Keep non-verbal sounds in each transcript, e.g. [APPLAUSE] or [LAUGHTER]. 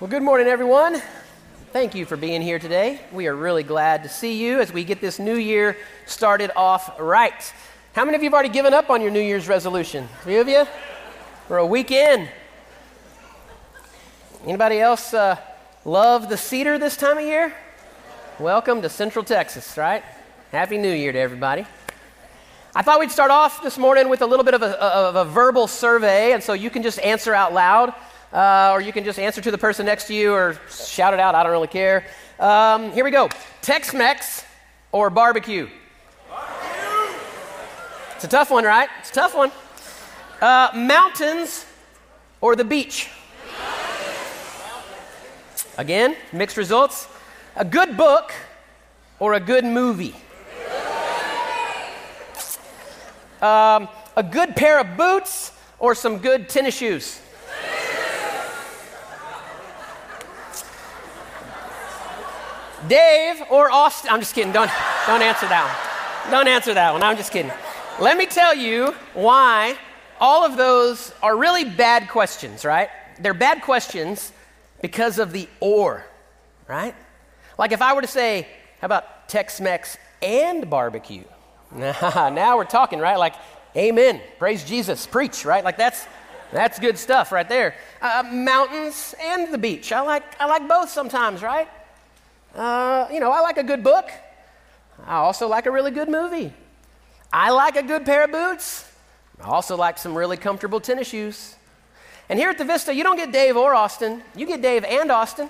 Well, good morning, everyone. Thank you for being here today. We are really glad to see you as we get this new year started off right. How many of you have already given up on your New Year's resolution? Three of you? We're a week in. Anybody else uh, love the cedar this time of year? Welcome to Central Texas, right? Happy New Year to everybody. I thought we'd start off this morning with a little bit of a, of a verbal survey, and so you can just answer out loud uh, or you can just answer to the person next to you or shout it out. I don't really care. Um, here we go Tex Mex or barbecue? barbecue? It's a tough one, right? It's a tough one. Uh, mountains or the beach? Again, mixed results. A good book or a good movie? Um, a good pair of boots or some good tennis shoes? Dave or Austin? I'm just kidding. Don't, don't answer that one. Don't answer that one. I'm just kidding. Let me tell you why all of those are really bad questions, right? They're bad questions because of the or, right? Like if I were to say, how about Tex Mex and barbecue? [LAUGHS] now we're talking, right? Like, amen, praise Jesus, preach, right? Like that's that's good stuff right there. Uh, mountains and the beach. I like I like both sometimes, right? Uh, you know, I like a good book. I also like a really good movie. I like a good pair of boots. I also like some really comfortable tennis shoes. And here at the Vista, you don't get Dave or Austin. You get Dave and Austin.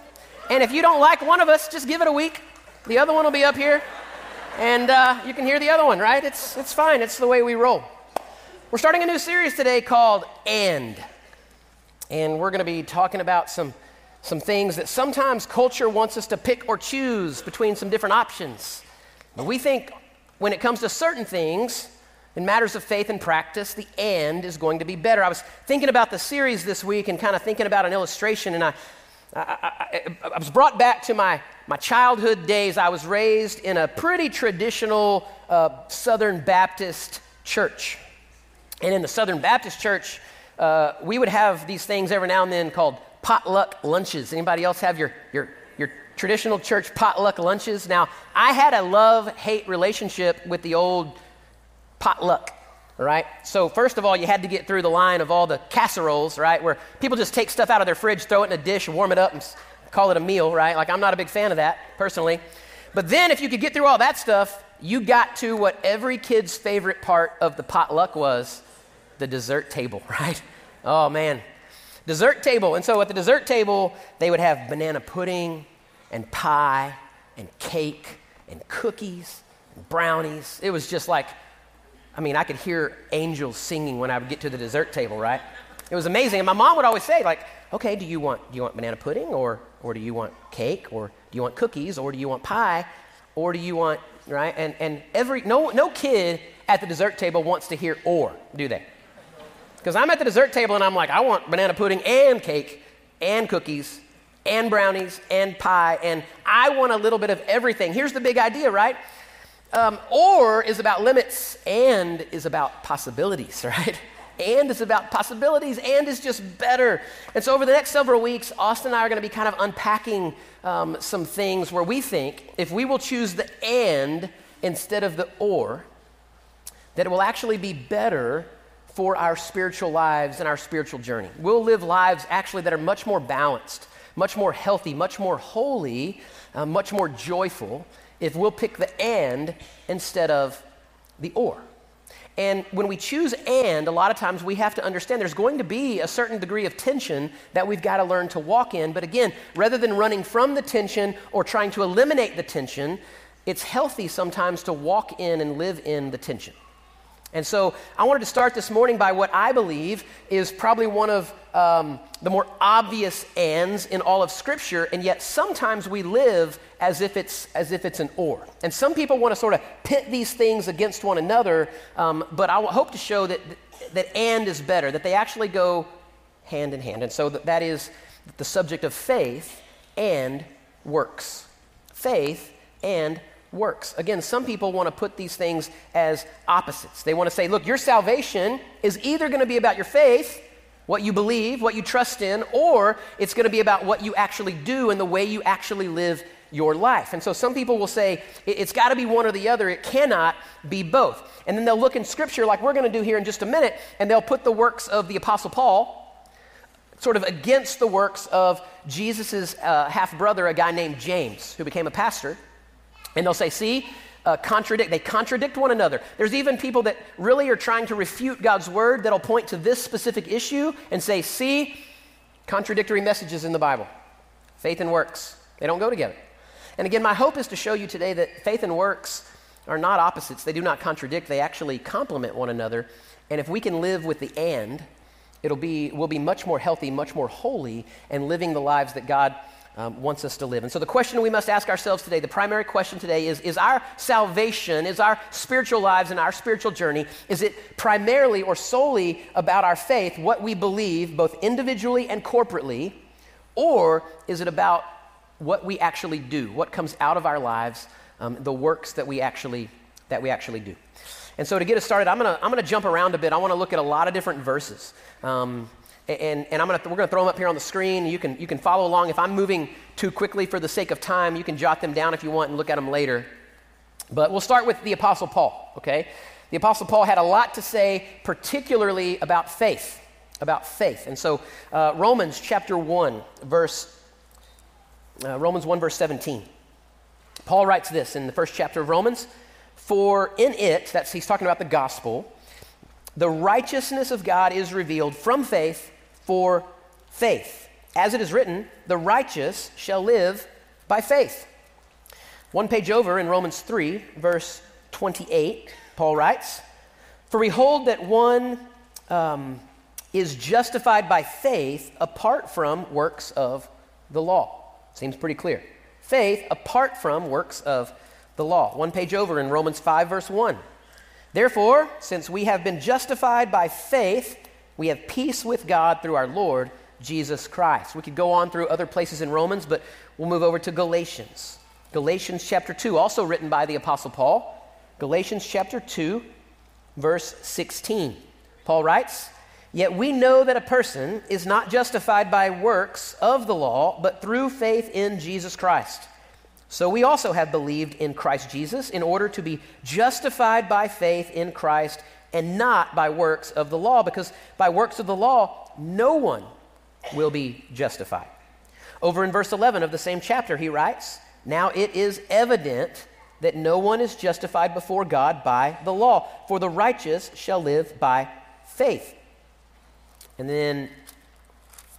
And if you don't like one of us, just give it a week. The other one will be up here. And uh, you can hear the other one, right? It's, it's fine. It's the way we roll. We're starting a new series today called And. And we're going to be talking about some some things that sometimes culture wants us to pick or choose between some different options. But we think when it comes to certain things, in matters of faith and practice, the and is going to be better. I was thinking about the series this week and kind of thinking about an illustration, and I, I, I, I was brought back to my, my childhood days. I was raised in a pretty traditional uh, Southern Baptist church. And in the Southern Baptist church, uh, we would have these things every now and then called potluck lunches. Anybody else have your, your, your traditional church potluck lunches? Now, I had a love hate relationship with the old potluck, right? So, first of all, you had to get through the line of all the casseroles, right? Where people just take stuff out of their fridge, throw it in a dish, warm it up, and call it a meal, right? Like, I'm not a big fan of that personally. But then, if you could get through all that stuff, you got to what every kid's favorite part of the potluck was the dessert table, [LAUGHS] right? Oh man, dessert table. And so at the dessert table, they would have banana pudding and pie and cake and cookies and brownies. It was just like, I mean, I could hear angels singing when I would get to the dessert table, right? It was amazing. And my mom would always say, like, okay, do you want, do you want banana pudding or, or do you want cake or do you want cookies or do you want pie or do you want, right? And, and every, no, no kid at the dessert table wants to hear or, do they? Because I'm at the dessert table and I'm like, I want banana pudding and cake and cookies and brownies and pie, and I want a little bit of everything. Here's the big idea, right? Um, or is about limits, and is about possibilities, [LAUGHS] right? And is about possibilities, and is just better. And so, over the next several weeks, Austin and I are going to be kind of unpacking um, some things where we think if we will choose the and instead of the or, that it will actually be better for our spiritual lives and our spiritual journey. We'll live lives actually that are much more balanced, much more healthy, much more holy, uh, much more joyful if we'll pick the and instead of the or. And when we choose and, a lot of times we have to understand there's going to be a certain degree of tension that we've got to learn to walk in. But again, rather than running from the tension or trying to eliminate the tension, it's healthy sometimes to walk in and live in the tension. And so I wanted to start this morning by what I believe is probably one of um, the more obvious ands in all of Scripture, and yet sometimes we live as if it's, as if it's an or. And some people want to sort of pit these things against one another, um, but I hope to show that, that and is better, that they actually go hand in hand. And so that, that is the subject of faith and works. Faith and works. Again, some people want to put these things as opposites. They want to say, look, your salvation is either going to be about your faith what you believe, what you trust in, or it's going to be about what you actually do and the way you actually live your life. And so some people will say it's got to be one or the other, it cannot be both. And then they'll look in Scripture, like we're going to do here in just a minute, and they'll put the works of the Apostle Paul sort of against the works of Jesus' uh, half brother, a guy named James, who became a pastor. And they'll say, see, uh, contradict. They contradict one another. There's even people that really are trying to refute God's word that'll point to this specific issue and say, see, contradictory messages in the Bible. Faith and works, they don't go together. And again, my hope is to show you today that faith and works are not opposites. They do not contradict, they actually complement one another. And if we can live with the and, it'll be, we'll be much more healthy, much more holy, and living the lives that God um, wants us to live. And so, the question we must ask ourselves today, the primary question today is Is our salvation, is our spiritual lives and our spiritual journey, is it primarily or solely about our faith, what we believe, both individually and corporately, or is it about what we actually do, what comes out of our lives, um, the works that we actually, that we actually do? And so, to get us started, I'm going to I'm gonna jump around a bit. I want to look at a lot of different verses. Um, and, and I'm gonna, we're going to throw them up here on the screen. You can, you can follow along. If I'm moving too quickly for the sake of time, you can jot them down if you want and look at them later. But we'll start with the Apostle Paul, okay? The Apostle Paul had a lot to say, particularly about faith. About faith. And so, uh, Romans chapter 1, verse, uh, Romans 1, verse 17. Paul writes this in the first chapter of Romans For in it, that's, he's talking about the gospel, the righteousness of God is revealed from faith for faith. As it is written, the righteous shall live by faith. One page over in Romans 3, verse 28, Paul writes, For we hold that one um, is justified by faith apart from works of the law. Seems pretty clear. Faith apart from works of the law. One page over in Romans 5, verse 1. Therefore, since we have been justified by faith, we have peace with God through our Lord Jesus Christ. We could go on through other places in Romans, but we'll move over to Galatians. Galatians chapter 2, also written by the Apostle Paul. Galatians chapter 2, verse 16. Paul writes, Yet we know that a person is not justified by works of the law, but through faith in Jesus Christ. So we also have believed in Christ Jesus in order to be justified by faith in Christ and not by works of the law, because by works of the law, no one will be justified. Over in verse 11 of the same chapter, he writes, Now it is evident that no one is justified before God by the law, for the righteous shall live by faith. And then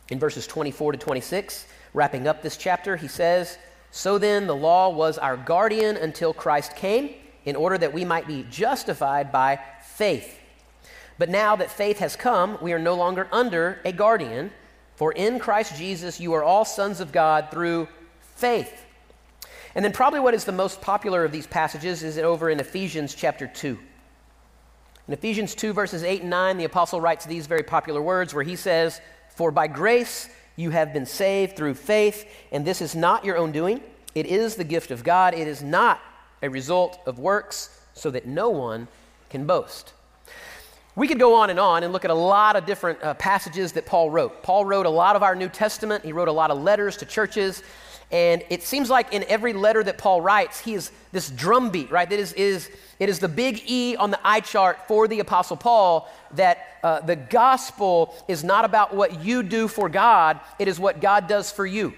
in verses 24 to 26, wrapping up this chapter, he says, So then the law was our guardian until Christ came, in order that we might be justified by faith. But now that faith has come, we are no longer under a guardian, for in Christ Jesus you are all sons of God through faith. And then, probably what is the most popular of these passages is over in Ephesians chapter 2. In Ephesians 2, verses 8 and 9, the apostle writes these very popular words where he says, For by grace you have been saved through faith, and this is not your own doing. It is the gift of God. It is not a result of works, so that no one can boast. We could go on and on and look at a lot of different uh, passages that Paul wrote. Paul wrote a lot of our New Testament, he wrote a lot of letters to churches. And it seems like in every letter that Paul writes, he is this drumbeat, right? That is, is, it is the big E on the I chart for the Apostle Paul that uh, the gospel is not about what you do for God, it is what God does for you.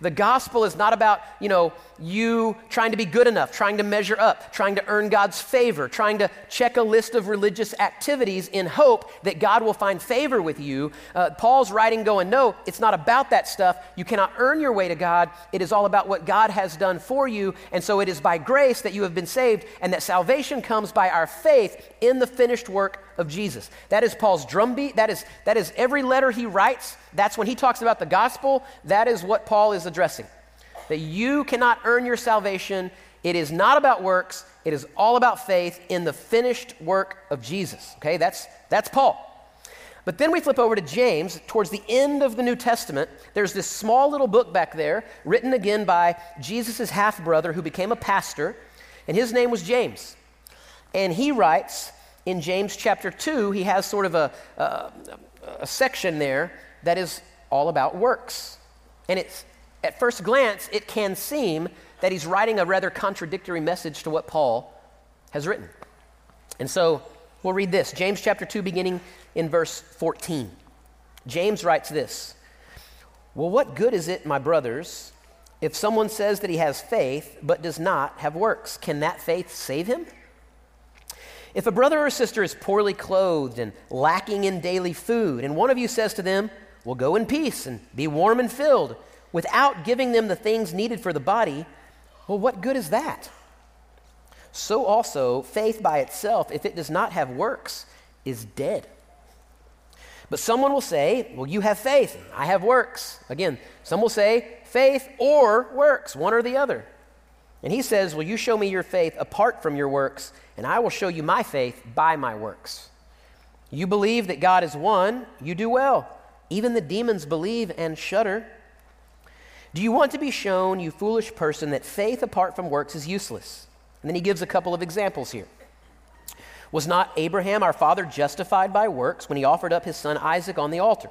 The gospel is not about, you know, you trying to be good enough, trying to measure up, trying to earn God's favor, trying to check a list of religious activities in hope that God will find favor with you. Uh, Paul's writing going, no, it's not about that stuff. You cannot earn your way to God. It is all about what God has done for you. And so it is by grace that you have been saved, and that salvation comes by our faith in the finished work of Jesus. That is Paul's drumbeat. That is, that is every letter he writes. That's when he talks about the gospel. That is what Paul is addressing. That you cannot earn your salvation. It is not about works. It is all about faith in the finished work of Jesus. Okay, that's, that's Paul. But then we flip over to James, towards the end of the New Testament. There's this small little book back there, written again by Jesus' half brother who became a pastor, and his name was James. And he writes in James chapter 2, he has sort of a, a, a section there that is all about works. And it's, at first glance, it can seem that he's writing a rather contradictory message to what Paul has written. And so we'll read this James chapter 2, beginning in verse 14. James writes this Well, what good is it, my brothers, if someone says that he has faith but does not have works? Can that faith save him? If a brother or sister is poorly clothed and lacking in daily food, and one of you says to them, Well, go in peace and be warm and filled, without giving them the things needed for the body, well, what good is that? So also, faith by itself, if it does not have works, is dead. But someone will say, Well, you have faith, I have works. Again, some will say faith or works, one or the other. And he says, Well, you show me your faith apart from your works, and I will show you my faith by my works. You believe that God is one, you do well. Even the demons believe and shudder. Do you want to be shown, you foolish person, that faith apart from works is useless? And then he gives a couple of examples here. Was not Abraham, our father, justified by works when he offered up his son Isaac on the altar?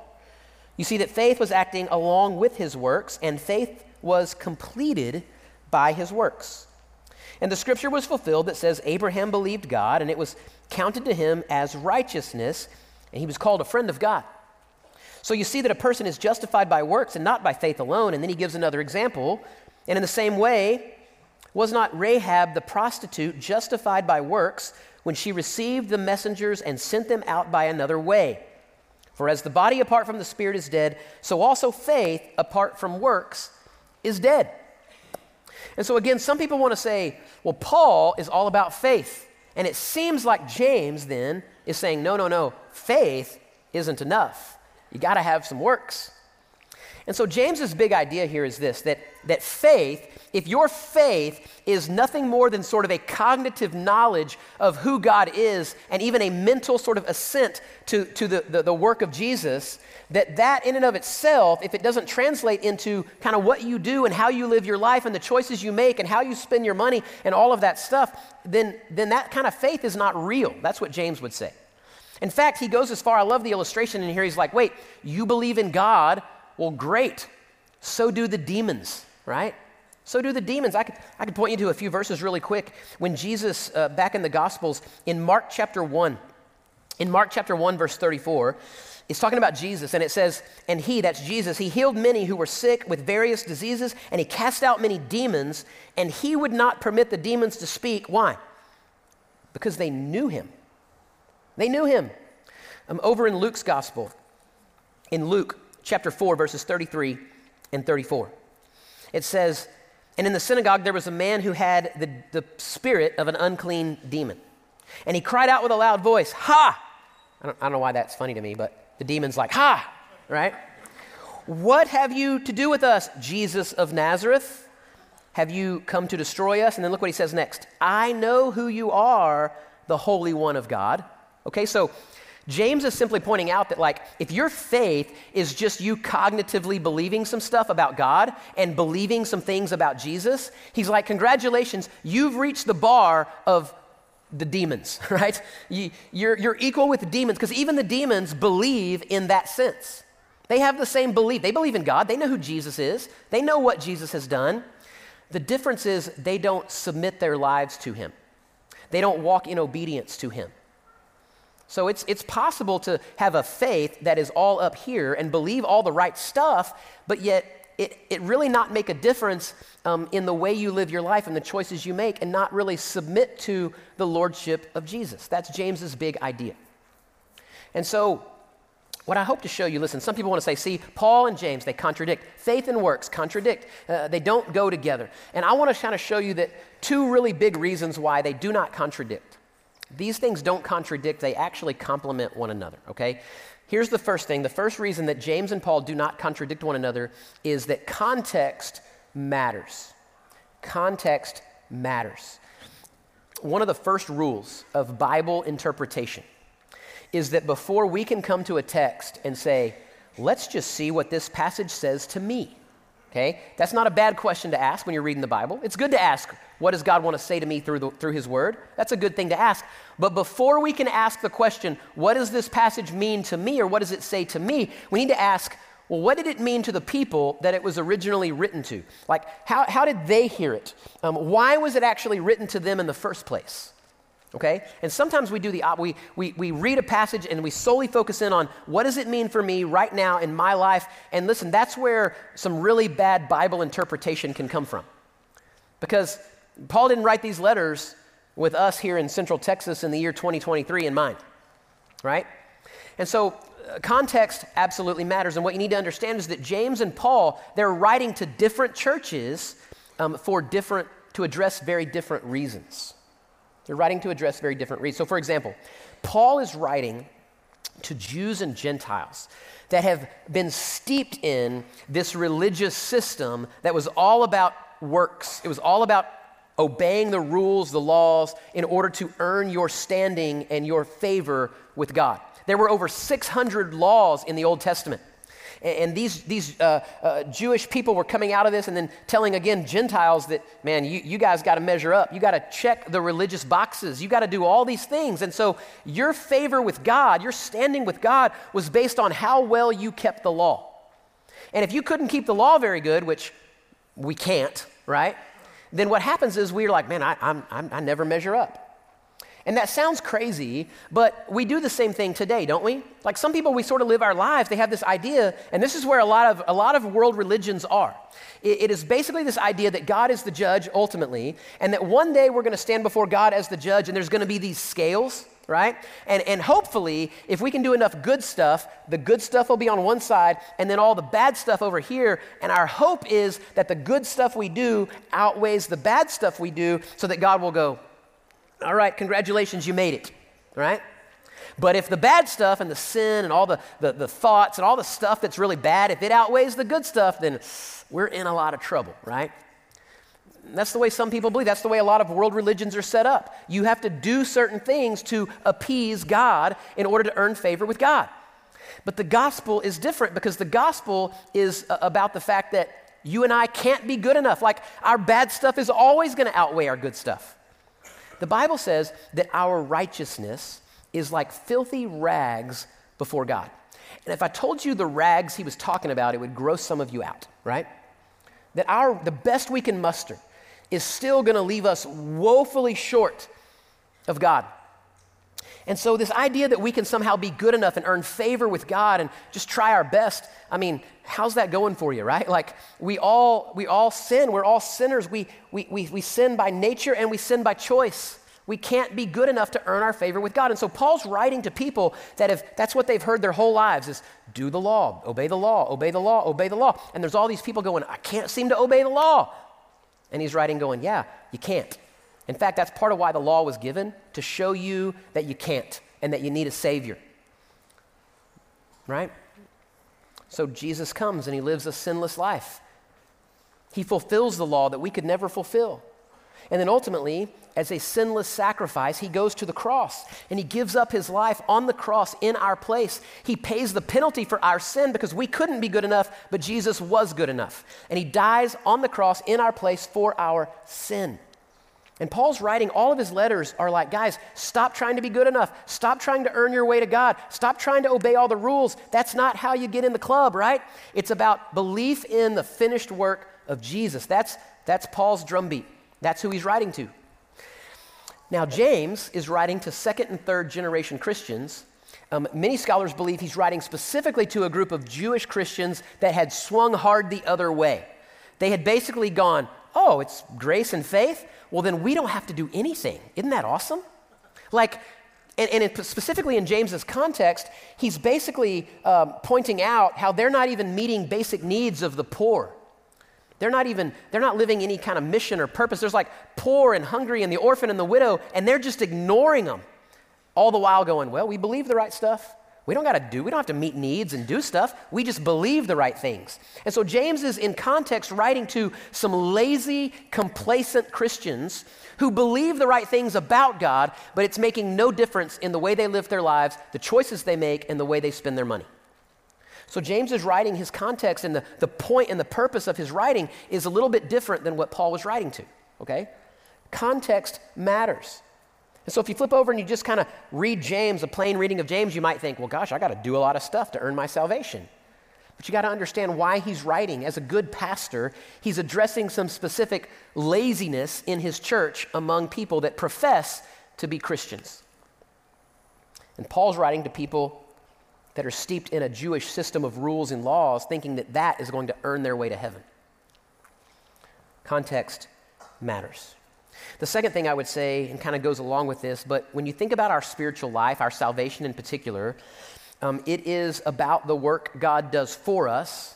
You see that faith was acting along with his works, and faith was completed by his works. And the scripture was fulfilled that says, Abraham believed God, and it was counted to him as righteousness, and he was called a friend of God. So you see that a person is justified by works and not by faith alone. And then he gives another example. And in the same way, was not Rahab the prostitute justified by works when she received the messengers and sent them out by another way. For as the body apart from the spirit is dead, so also faith apart from works is dead. And so, again, some people want to say, well, Paul is all about faith. And it seems like James then is saying, no, no, no, faith isn't enough. You got to have some works. And so, James's big idea here is this that, that faith if your faith is nothing more than sort of a cognitive knowledge of who God is and even a mental sort of assent to, to the, the, the, work of Jesus, that that in and of itself, if it doesn't translate into kind of what you do and how you live your life and the choices you make and how you spend your money and all of that stuff, then, then that kind of faith is not real. That's what James would say. In fact, he goes as far, I love the illustration in here. He's like, wait, you believe in God? Well, great. So do the demons, right? So do the demons. I could, I could point you to a few verses really quick. When Jesus, uh, back in the Gospels, in Mark chapter 1, in Mark chapter 1, verse 34, it's talking about Jesus, and it says, And he, that's Jesus, he healed many who were sick with various diseases, and he cast out many demons, and he would not permit the demons to speak. Why? Because they knew him. They knew him. Um, over in Luke's Gospel, in Luke chapter 4, verses 33 and 34, it says, and in the synagogue, there was a man who had the, the spirit of an unclean demon. And he cried out with a loud voice, Ha! I don't, I don't know why that's funny to me, but the demon's like, Ha! Right? What have you to do with us, Jesus of Nazareth? Have you come to destroy us? And then look what he says next I know who you are, the Holy One of God. Okay, so James is simply pointing out that, like, if your faith is just you cognitively believing some stuff about God and believing some things about Jesus, he's like, congratulations, you've reached the bar of the demons, [LAUGHS] right? You, you're, you're equal with demons because even the demons believe in that sense. They have the same belief. They believe in God, they know who Jesus is, they know what Jesus has done. The difference is they don't submit their lives to him, they don't walk in obedience to him. So it's, it's possible to have a faith that is all up here and believe all the right stuff, but yet it, it really not make a difference um, in the way you live your life and the choices you make and not really submit to the lordship of Jesus. That's James's big idea. And so, what I hope to show you, listen, some people want to say, see, Paul and James, they contradict. Faith and works contradict. Uh, they don't go together. And I want to kind of show you that two really big reasons why they do not contradict. These things don't contradict, they actually complement one another, okay? Here's the first thing the first reason that James and Paul do not contradict one another is that context matters. Context matters. One of the first rules of Bible interpretation is that before we can come to a text and say, let's just see what this passage says to me, Okay? That's not a bad question to ask when you're reading the Bible. It's good to ask, what does God want to say to me through, the, through His Word? That's a good thing to ask. But before we can ask the question, what does this passage mean to me or what does it say to me? We need to ask, well, what did it mean to the people that it was originally written to? Like, how, how did they hear it? Um, why was it actually written to them in the first place? Okay? And sometimes we do the we, we, we read a passage and we solely focus in on what does it mean for me right now in my life? And listen that's where some really bad bible interpretation can come from. Because paul didn't write these letters with us here in central texas in the year 2023 in mind right? And so uh, context absolutely matters. And what you need to understand is that james and paul they're writing to different churches um, for different to address very different reasons they're writing to address very different reasons. So, for example, Paul is writing to Jews and Gentiles that have been steeped in this religious system that was all about works. It was all about obeying the rules, the laws, in order to earn your standing and your favor with God. There were over 600 laws in the Old Testament. And these, these uh, uh, Jewish people were coming out of this and then telling again Gentiles that, man, you, you guys got to measure up. You got to check the religious boxes. You got to do all these things. And so your favor with God, your standing with God, was based on how well you kept the law. And if you couldn't keep the law very good, which we can't, right? Then what happens is we're like, man, I, I'm, I'm, I never measure up. And that sounds crazy, but we do the same thing today, don't we? Like some people, we sort of live our lives, they have this idea, and this is where a lot of, a lot of world religions are. it, it is basically this idea that God is the judge ultimately, and that one day we're going to stand before God as the judge, and there's going to be these scales, right? And, and hopefully, if we can do enough good stuff, the good stuff will be on one side, and then all the bad stuff over here. And our hope is that the good stuff we do outweighs the bad stuff we do, so that God will go, all right, congratulations, you made it, right? But if the bad stuff and the sin and all the, the, the, thoughts and all the stuff that's really bad, if it outweighs the good stuff, then we're in a lot of trouble, right? That's the way some people believe. That's the way a lot of world religions are set up. You have to do certain things to appease God in order to earn favor with God. But the gospel is different because the gospel is uh, about the fact that you and I can't be good enough. Like our bad stuff is always going to outweigh our good stuff. The Bible says that our righteousness is like filthy rags before God. And if I told you the rags he was talking about, it would gross some of you out, right? That our the best we can muster is still going to leave us woefully short of God. And so, this idea that we can somehow be good enough and earn favor with God and just try our best, I mean, how's that going for you, right? Like, we all, we all sin. We're all sinners. We, we, we, we sin by nature and we sin by choice. We can't be good enough to earn our favor with God. And so Paul's writing to people that have that's what they've heard their whole lives is do the law, obey the law, obey the law, obey the law. And there's all these people going, I can't seem to obey the law. And he's writing going, yeah, you can't. In fact, that's part of why the law was given to show you that you can't and that you need a Savior. Right? So Jesus comes and he lives a sinless life. He fulfills the law that we could never fulfill. And then ultimately, as a sinless sacrifice, he goes to the cross and he gives up his life on the cross in our place. He pays the penalty for our sin because we couldn't be good enough, but Jesus was good enough. And he dies on the cross in our place for our sin. And Paul's writing, all of his letters are like, guys, stop trying to be good enough. Stop trying to earn your way to God. Stop trying to obey all the rules. That's not how you get in the club, right? It's about belief in the finished work of Jesus. That's, that's Paul's drumbeat. That's who he's writing to. Now, James is writing to second and third generation Christians. Um, many scholars believe he's writing specifically to a group of Jewish Christians that had swung hard the other way. They had basically gone, oh, it's grace and faith? Well, then we don't have to do anything. Isn't that awesome? Like, and, and it, specifically in James's context, he's basically um, pointing out how they're not even meeting basic needs of the poor. They're not even, they're not living any kind of mission or purpose. There's like poor and hungry and the orphan and the widow, and they're just ignoring them. All the while going, well, we believe the right stuff. We don't got to do, we don't have to meet needs and do stuff. We just believe the right things. And so James is in context writing to some lazy, complacent Christians who believe the right things about God, but it's making no difference in the way they live their lives, the choices they make, and the way they spend their money. So James is writing his context, and the, the point and the purpose of his writing is a little bit different than what Paul was writing to, okay? Context matters. And so if you flip over and you just kind of read James, a plain reading of James, you might think, well, gosh, I got to do a lot of stuff to earn my salvation. But you got to understand why he's writing. As a good pastor, he's addressing some specific laziness in his church among people that profess to be Christians. And Paul's writing to people that are steeped in a Jewish system of rules and laws, thinking that that is going to earn their way to heaven. Context matters. The second thing I would say, and kind of goes along with this, but when you think about our spiritual life, our salvation in particular, um, it is about the work God does for us,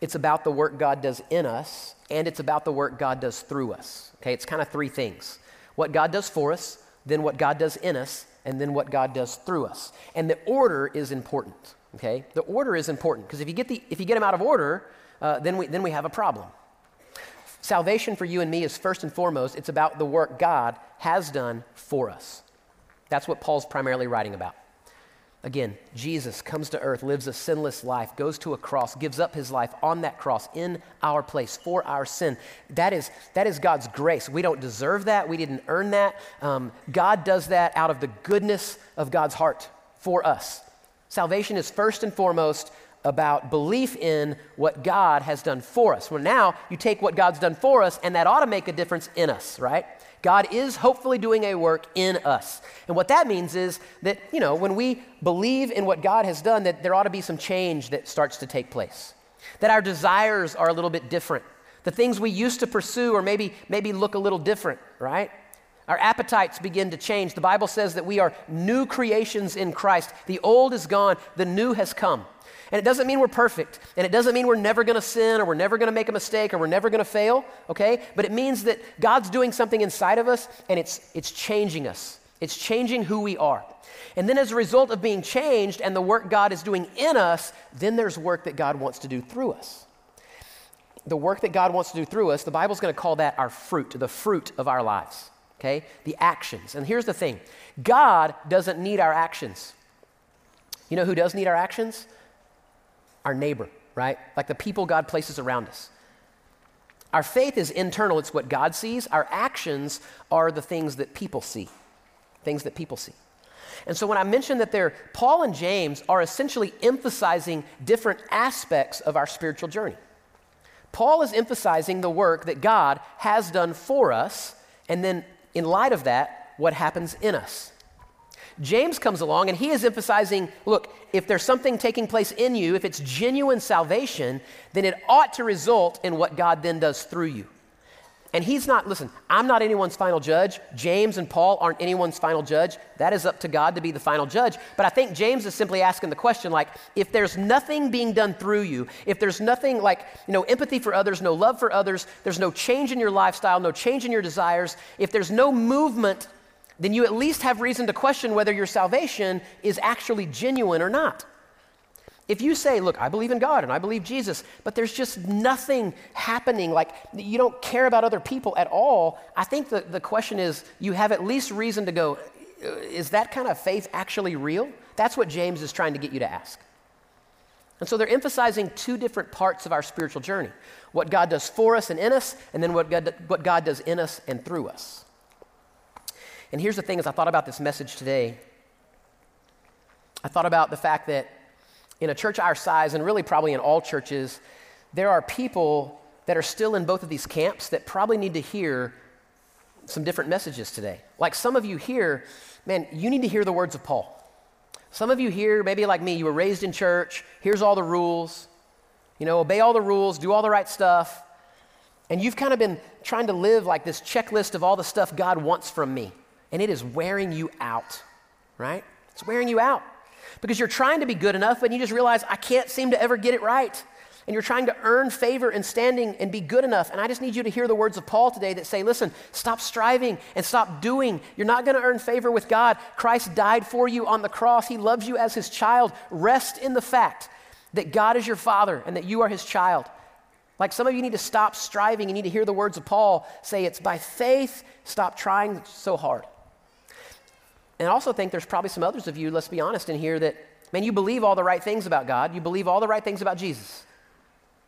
it's about the work God does in us, and it's about the work God does through us. Okay, it's kind of three things what God does for us, then what God does in us, and then what God does through us. And the order is important. Okay, the order is important because if you get the if you get them out of order, uh, then we then we have a problem. Salvation for you and me is first and foremost, it's about the work God has done for us. That's what Paul's primarily writing about. Again, Jesus comes to earth, lives a sinless life, goes to a cross, gives up his life on that cross in our place for our sin. That is, that is God's grace. We don't deserve that, we didn't earn that. Um, God does that out of the goodness of God's heart for us. Salvation is first and foremost about belief in what God has done for us. Well, now you take what God's done for us, and that ought to make a difference in us, right? God is hopefully doing a work in us. And what that means is that, you know, when we believe in what God has done, that there ought to be some change that starts to take place. That our desires are a little bit different. The things we used to pursue or maybe maybe look a little different, right? Our appetites begin to change. The Bible says that we are new creations in Christ. The old is gone, the new has come. And it doesn't mean we're perfect. And it doesn't mean we're never going to sin or we're never going to make a mistake or we're never going to fail, okay? But it means that God's doing something inside of us and it's, it's changing us. It's changing who we are. And then as a result of being changed and the work God is doing in us, then there's work that God wants to do through us. The work that God wants to do through us, the Bible's going to call that our fruit, the fruit of our lives, okay? The actions. And here's the thing God doesn't need our actions. You know who does need our actions? our neighbor, right? Like the people God places around us. Our faith is internal, it's what God sees. Our actions are the things that people see, things that people see. And so when I mentioned that they're, Paul and James are essentially emphasizing different aspects of our spiritual journey. Paul is emphasizing the work that God has done for us, and then in light of that, what happens in us. James comes along and he is emphasizing look, if there's something taking place in you, if it's genuine salvation, then it ought to result in what God then does through you. And he's not, listen, I'm not anyone's final judge. James and Paul aren't anyone's final judge. That is up to God to be the final judge. But I think James is simply asking the question like, if there's nothing being done through you, if there's nothing like, you know, empathy for others, no love for others, there's no change in your lifestyle, no change in your desires, if there's no movement then you at least have reason to question whether your salvation is actually genuine or not. If you say, Look, I believe in God and I believe Jesus, but there's just nothing happening, like you don't care about other people at all, I think the, the question is you have at least reason to go, uh, Is that kind of faith actually real? That's what James is trying to get you to ask. And so they're emphasizing two different parts of our spiritual journey what God does for us and in us, and then what God, what God does in us and through us. And here's the thing as I thought about this message today, I thought about the fact that in a church our size, and really probably in all churches, there are people that are still in both of these camps that probably need to hear some different messages today. Like some of you here, man, you need to hear the words of Paul. Some of you here, maybe like me, you were raised in church, here's all the rules, you know, obey all the rules, do all the right stuff, and you've kind of been trying to live like this checklist of all the stuff God wants from me and it is wearing you out, right? It's wearing you out because you're trying to be good enough, and you just realize I can't seem to ever get it right. And you're trying to earn favor and standing and be good enough. And I just need you to hear the words of Paul today that say, listen, stop striving and stop doing. You're not going to earn favor with God. Christ died for you on the cross, He loves you as His child. Rest in the fact that God is your Father and that you are His child. Like some of you need to stop striving. You need to hear the words of Paul say, it's by faith, stop trying so hard. And I also think there's probably some others of you, let's be honest, in here that man, you believe all the right things about God, you believe all the right things about Jesus.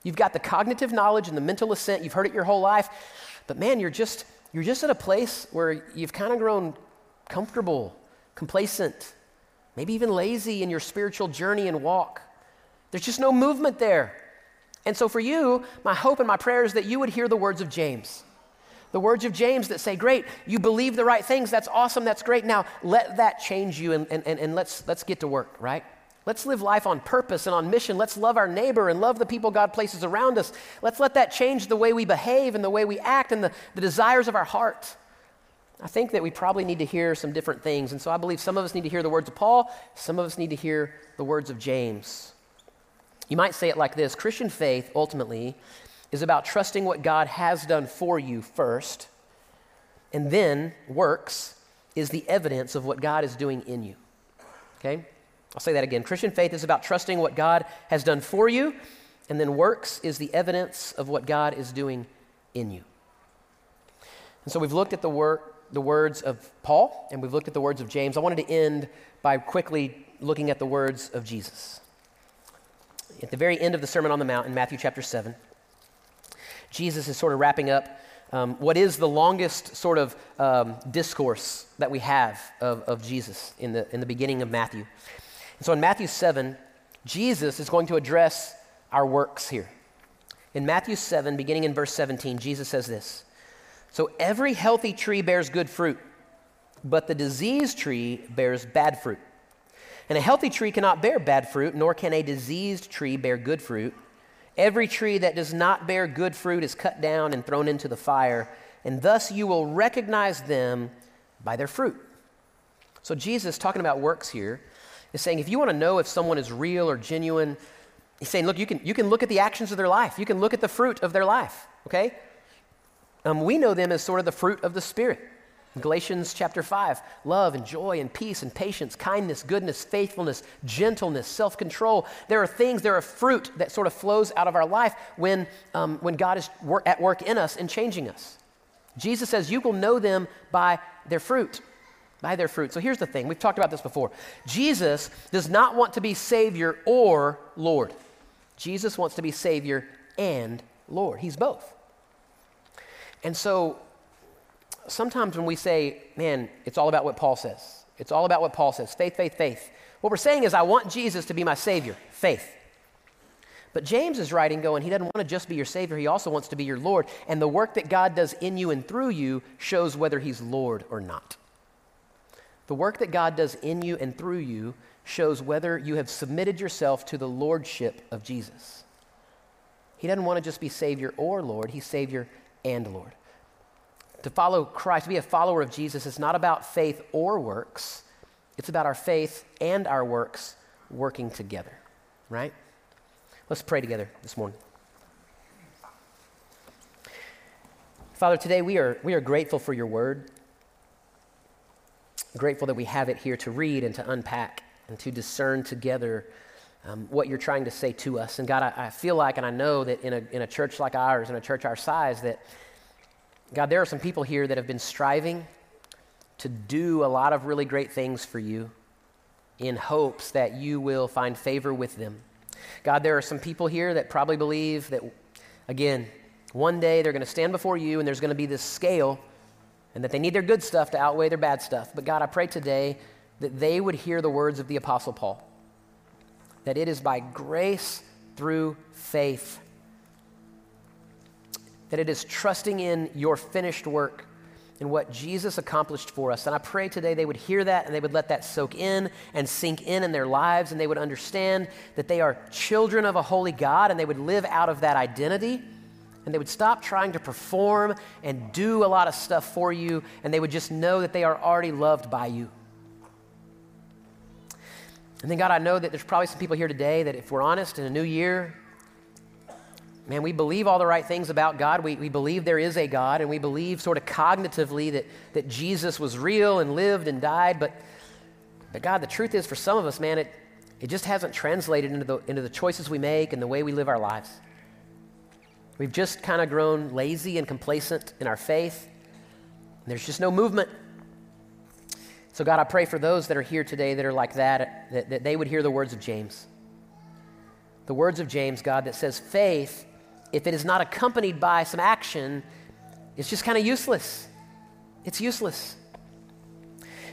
You've got the cognitive knowledge and the mental assent, you've heard it your whole life, but man, you're just you're just at a place where you've kind of grown comfortable, complacent, maybe even lazy in your spiritual journey and walk. There's just no movement there. And so, for you, my hope and my prayer is that you would hear the words of James. The words of James that say, Great, you believe the right things. That's awesome. That's great. Now, let that change you and, and, and let's, let's get to work, right? Let's live life on purpose and on mission. Let's love our neighbor and love the people God places around us. Let's let that change the way we behave and the way we act and the, the desires of our heart. I think that we probably need to hear some different things. And so I believe some of us need to hear the words of Paul, some of us need to hear the words of James. You might say it like this Christian faith, ultimately, is about trusting what God has done for you first, and then works is the evidence of what God is doing in you. Okay? I'll say that again. Christian faith is about trusting what God has done for you, and then works is the evidence of what God is doing in you. And so we've looked at the, wor- the words of Paul, and we've looked at the words of James. I wanted to end by quickly looking at the words of Jesus at the very end of the Sermon on the Mount in Matthew chapter 7, Jesus is sort of wrapping up um, what is the longest sort of um, discourse that we have of, of Jesus in the, in the beginning of Matthew. And so in Matthew 7, Jesus is going to address our works here. In Matthew 7, beginning in verse 17, Jesus says this So every healthy tree bears good fruit, but the diseased tree bears bad fruit. And a healthy tree cannot bear bad fruit, nor can a diseased tree bear good fruit. Every tree that does not bear good fruit is cut down and thrown into the fire, and thus you will recognize them by their fruit. So, Jesus, talking about works here, is saying if you want to know if someone is real or genuine, he's saying, look, you can, you can look at the actions of their life, you can look at the fruit of their life, okay? Um, we know them as sort of the fruit of the Spirit. Galatians chapter 5 love and joy and peace and patience, kindness, goodness, faithfulness, gentleness, self control. There are things, there are fruit that sort of flows out of our life when, um, when God is wor- at work in us and changing us. Jesus says, You will know them by their fruit. By their fruit. So here's the thing we've talked about this before. Jesus does not want to be Savior or Lord. Jesus wants to be Savior and Lord. He's both. And so sometimes when we say, man, it's all about what Paul says, it's all about what Paul says faith, faith, faith. What we're saying is, I want Jesus to be my Savior, faith. But James is writing, going, he doesn't want to just be your Savior, he also wants to be your Lord. And the work that God does in you and through you shows whether he's Lord or not. The work that God does in you and through you shows whether you have submitted yourself to the Lordship of Jesus. He doesn't want to just be Savior or Lord, he's Savior and Lord to follow Christ, to be a follower of Jesus, is not about faith or works. It's about our faith and our works working together, right? Let's pray together this morning. Father, today we are, we are grateful for your word. Grateful that we have it here to read and to unpack and to discern together um, what you're trying to say to us. And God, I, I feel like and I know that in a, in a church like ours, in a church our size, that God, there are some people here that have been striving to do a lot of really great things for you in hopes that you will find favor with them. God, there are some people here that probably believe that, again, one day they're going to stand before you and there's going to be this scale and that they need their good stuff to outweigh their bad stuff. But God, I pray today that they would hear the words of the Apostle Paul that it is by grace through faith that it is trusting in your finished work and what Jesus accomplished for us. And I pray today they would hear that and they would let that soak in and sink in in their lives and they would understand that they are children of a holy God and they would live out of that identity and they would stop trying to perform and do a lot of stuff for you and they would just know that they are already loved by you. And then, God, I know that there's probably some people here today that, if we're honest, in a new year, man, we believe all the right things about God. We, we believe there is a God, and we believe sort of cognitively that, that Jesus was real and lived and died. But, but God, the truth is, for some of us, man, it, it just hasn't translated into the, into the choices we make and the way we live our lives. We've just kind of grown lazy and complacent in our faith. There's just no movement. So, God, I pray for those that are here today that are like that, that, that they would hear the words of James. The words of James, God, that says faith, if it is not accompanied by some action, it's just kind of useless. It's useless.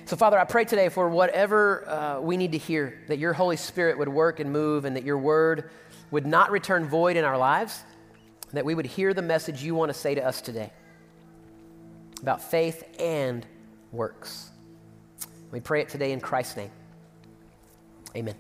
So, Father, I pray today for whatever uh, we need to hear, that your Holy Spirit would work and move, and that your word would not return void in our lives, that we would hear the message you want to say to us today about faith and works. We pray it today in Christ's name. Amen.